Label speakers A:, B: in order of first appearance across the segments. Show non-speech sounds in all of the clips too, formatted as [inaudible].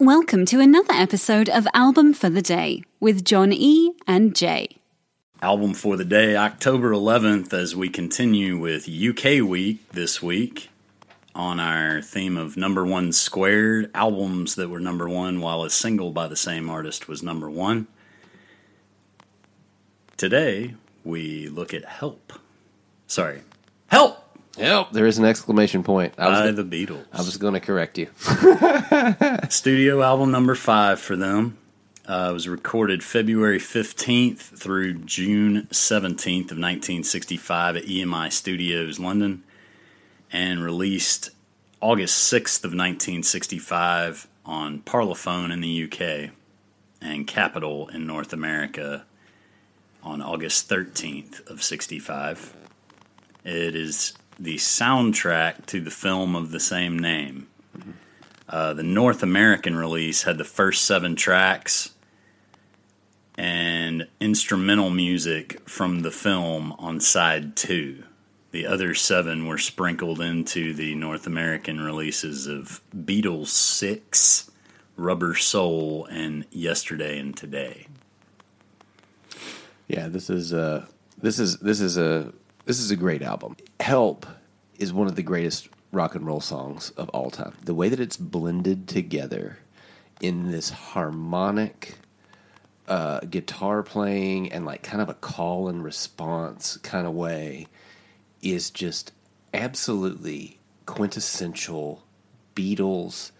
A: Welcome to another episode of Album for the Day with John E. and Jay.
B: Album for the day, October 11th, as we continue with UK Week this week on our theme of number one squared albums that were number one, while a single by the same artist was number one. Today, we look at Help. Sorry, Help
C: Yep, there is an exclamation point. I was,
B: by the Beatles.
C: I was going to correct you. [laughs] [laughs]
B: Studio album number five for them. Uh, it was recorded February 15th through June 17th of 1965 at EMI Studios, London, and released August 6th of 1965 on Parlophone in the UK and Capitol in North America on August 13th of 65. It is the soundtrack to the film of the same name. Uh, the North American release had the first seven tracks and instrumental music from the film on side two. The other seven were sprinkled into the North American releases of Beatles 6, Rubber Soul, and Yesterday and Today.
C: Yeah, this is uh this is this is a this is a great album. Help is one of the greatest rock and roll songs of all time. The way that it's blended together in this harmonic uh, guitar playing and like kind of a call and response kind of way is just absolutely quintessential Beatles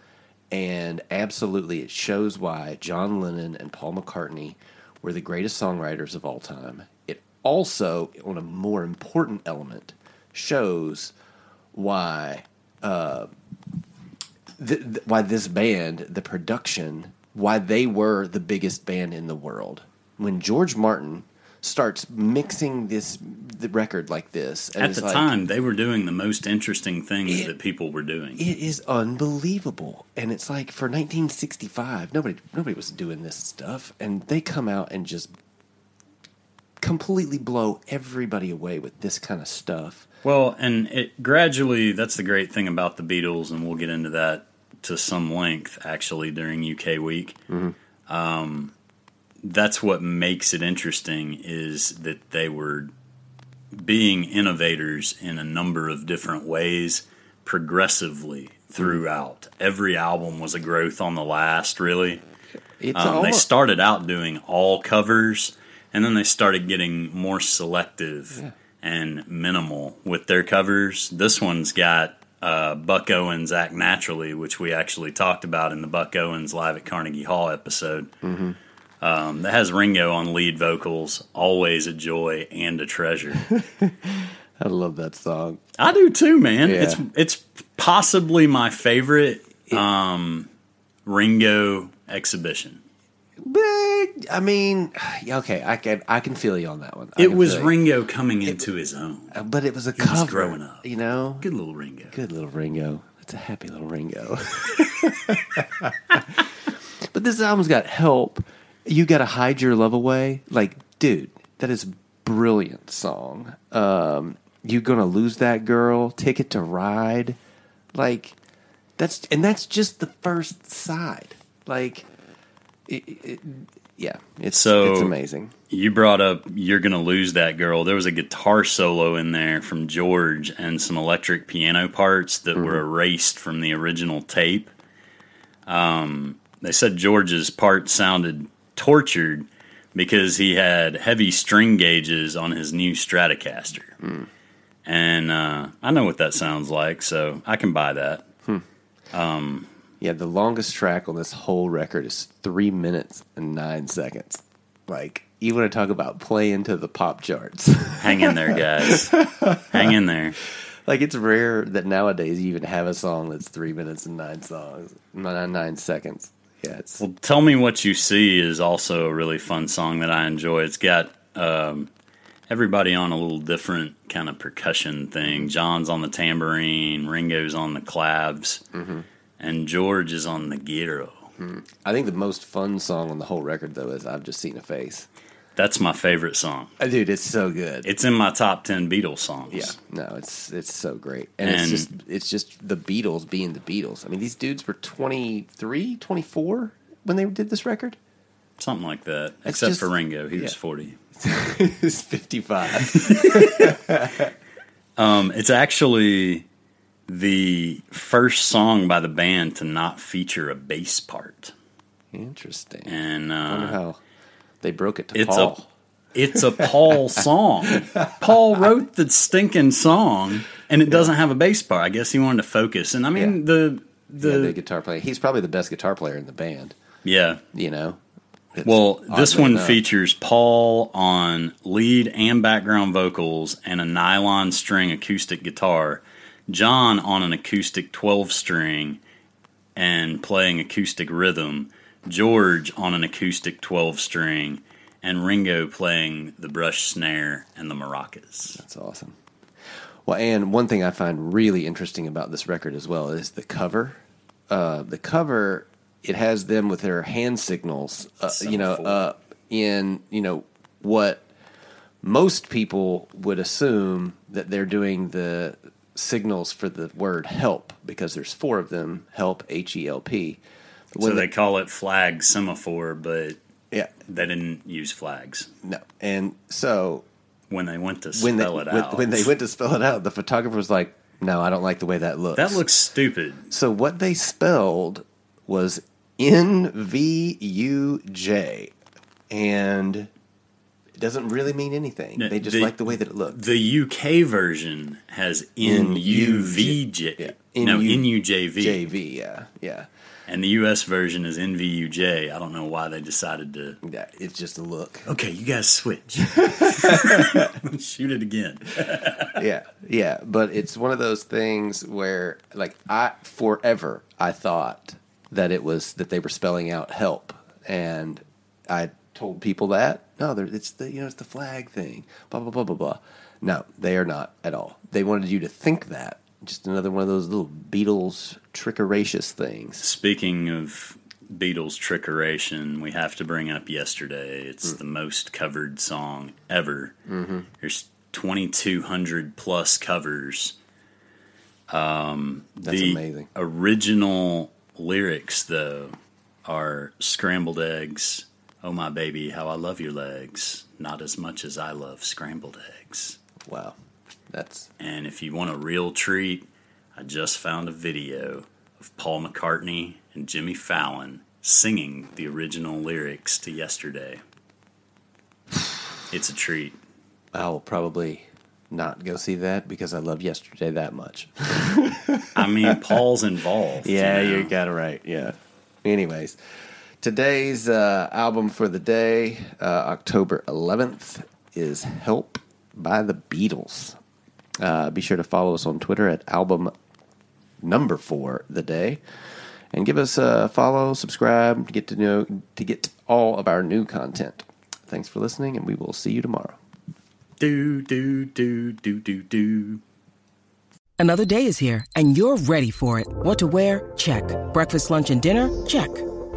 C: and absolutely it shows why John Lennon and Paul McCartney were the greatest songwriters of all time. It also, on a more important element, shows why uh, th- th- why this band, the production, why they were the biggest band in the world. When George Martin starts mixing this the record like this, and
B: At the
C: like,
B: time, they were doing the most interesting things
C: It-
B: that people were doing.
C: it is unbelievable and it's like for 1965 nobody nobody was doing this stuff and they come out and just completely blow everybody away with this kind of stuff
B: Well, and it gradually, that's the great thing about the Beatles, and we'll get into that to some length actually during UK week. Um, that's what makes it interesting is that they were being innovators in a number of different ways progressively throughout. Every album was a growth on the last, really. Um, they started out doing all covers, and then they started getting more selective and minimal with their covers. This one's got uh, Buck Owens act naturally, which we actually talked about in the Buck Owens live at Carnegie Hall episode.
C: Mm-hmm.
B: Um, that has Ringo on lead vocals, always a joy and a treasure. [laughs]
C: i love that song
B: I do too, man.
C: Yeah.
B: It's it's possibly my favorite um, Ringo exhibition.
C: But i mean [sighs] okay i can i can feel you on that one I
B: It was. Ringo coming into his own.
C: Uh, but it was a
B: was
C: cover
B: growing up.
C: you know
B: Good little Ringo.
C: Good little Ringo. It's a happy little Ringo. [laughs] but this album's got help. You got to hide your love away. Like, dude, that is a brilliant song. Um, you gonna lose that girl? Ticket to ride. Like, that's and that's just the first side. Like, it, it, yeah, it's
B: So-
C: it's amazing.
B: You brought up "You're Gonna Lose That Girl." There was a guitar solo in there from George and some electric piano parts that were erased from the original tape. Um, they said George's part sounded tortured because he had heavy string gauges on his new Stratocaster, and uh, I know what that sounds like, so I can buy that.
C: Yeah, the longest track on this whole record is three minutes and nine seconds. Like, you want to talk about play into the pop charts. [laughs]
B: Hang in there, guys. Hang in there.
C: like, it's rare that nowadays you even have a song that's three minutes and nine songs, nine, nine seconds. Yeah, it's
B: Well, Tell Me What You See is also a really fun song that I enjoy. It's got um, everybody on a little different kind of percussion thing. John's on the tambourine, Ringo's on the clavs, and George is on the güiro.
C: I think the most fun song on the whole record, though, is I've Just Seen a Face.
B: That's my favorite song.
C: Uh, Dude, it's so good.
B: It's in my top ten Beatles songs.
C: yeah, no, it's it's so great, and, it's just it's just the Beatles being the Beatles. I mean, these dudes were 23, 24 when they did this record.
B: something like that. Except
C: just-
B: for Ringo, he was
C: yeah.
B: forty. [laughs]
C: it's fifty five. [laughs]
B: Um, it's actually the first song by the band to not feature a bass part,
C: Interesting.
B: and
C: I wonder
B: uh,
C: how they broke it to
B: it's
C: Paul.
B: a it's a Paul [laughs] song. Paul wrote the stinking song, and it doesn't have a bass part. I guess he wanted to focus, and I mean
C: Yeah.
B: the
C: yeah,
B: the
C: the guitar player. He's probably the best guitar player in the band.
B: yeah.
C: You know.
B: Well, this one
C: enough.
B: features Paul on lead and background vocals and a nylon string acoustic guitar, John on an acoustic 12 string and playing acoustic rhythm, George on an acoustic 12 string, and Ringo playing the brush snare and the maracas.
C: That's awesome. Well, and one thing I find really interesting about this record as well is the cover. Uh, the cover it has them with their hand signals, uh, you know, uh, in you know what most people would assume that they're doing the signals for the word help because there's four of them. Help, H E L P.
B: So they call it flag semaphore, but
C: yeah,
B: they didn't use flags
C: no, and so
B: when they went to
C: when they
B: spell it
C: when,
B: out.
C: when they went to spell it out, the photographer was like, "No, I don't like the way that looks."
B: that looks stupid.
C: So what they spelled was N V U J, and it doesn't really mean anything. They just
B: the-
C: like the way that it looks.
B: The UK version has NUVJ.
C: Yeah,
B: No,
C: NU
B: NUJV.
C: JV, yeah, yeah,
B: And the US version is NVUJ. I don't know why they decided to.
C: yeah. It's just a look.
B: Okay, you guys switch. [laughs] [laughs] Shoot it again. [laughs]
C: yeah, yeah. But it's one of those things where, like, I forever I thought that it was that they were spelling out help, and I told people that no, it's the you know it's the flag thing. Blah blah blah blah blah. No, they are not at all. They wanted you to think that. Just another one of those little Beatles trickeracious things.
B: Speaking of Beatles trickeration, we have to bring up yesterday. It's the most covered song ever. Mm-hmm. There's 2,200 plus covers. Um,
C: That's
B: the
C: amazing.
B: original lyrics, though, are scrambled eggs. Oh, my baby, how I love your legs. Not as much as I love scrambled eggs.
C: Wow, that's
B: And if you want a real treat, I just found a video of Paul McCartney and Jimmy Fallon singing the original lyrics to Yesterday. It's a treat.
C: I will probably not go see that because I love yesterday that much. [laughs]
B: I mean, Paul's involved.
C: Yeah,
B: you,
C: you, got it right. Yeah. Anyways, today's uh, album for the day, uh, October 11th, is Help by the Beatles. Uh, be sure to follow us on Twitter at album number four the day, and give us a follow, subscribe to get to know to get all of our new content. Thanks for listening, and we will see you tomorrow.
B: Do, do, do, do, do, do.
D: Another day is here, and you're ready for it. What to wear? Check. Breakfast, lunch, and dinner? Check.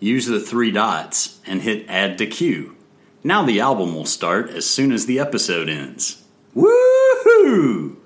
B: use the three dots, and hit add to queue. Now the album will start as soon as the episode ends. Woohoo!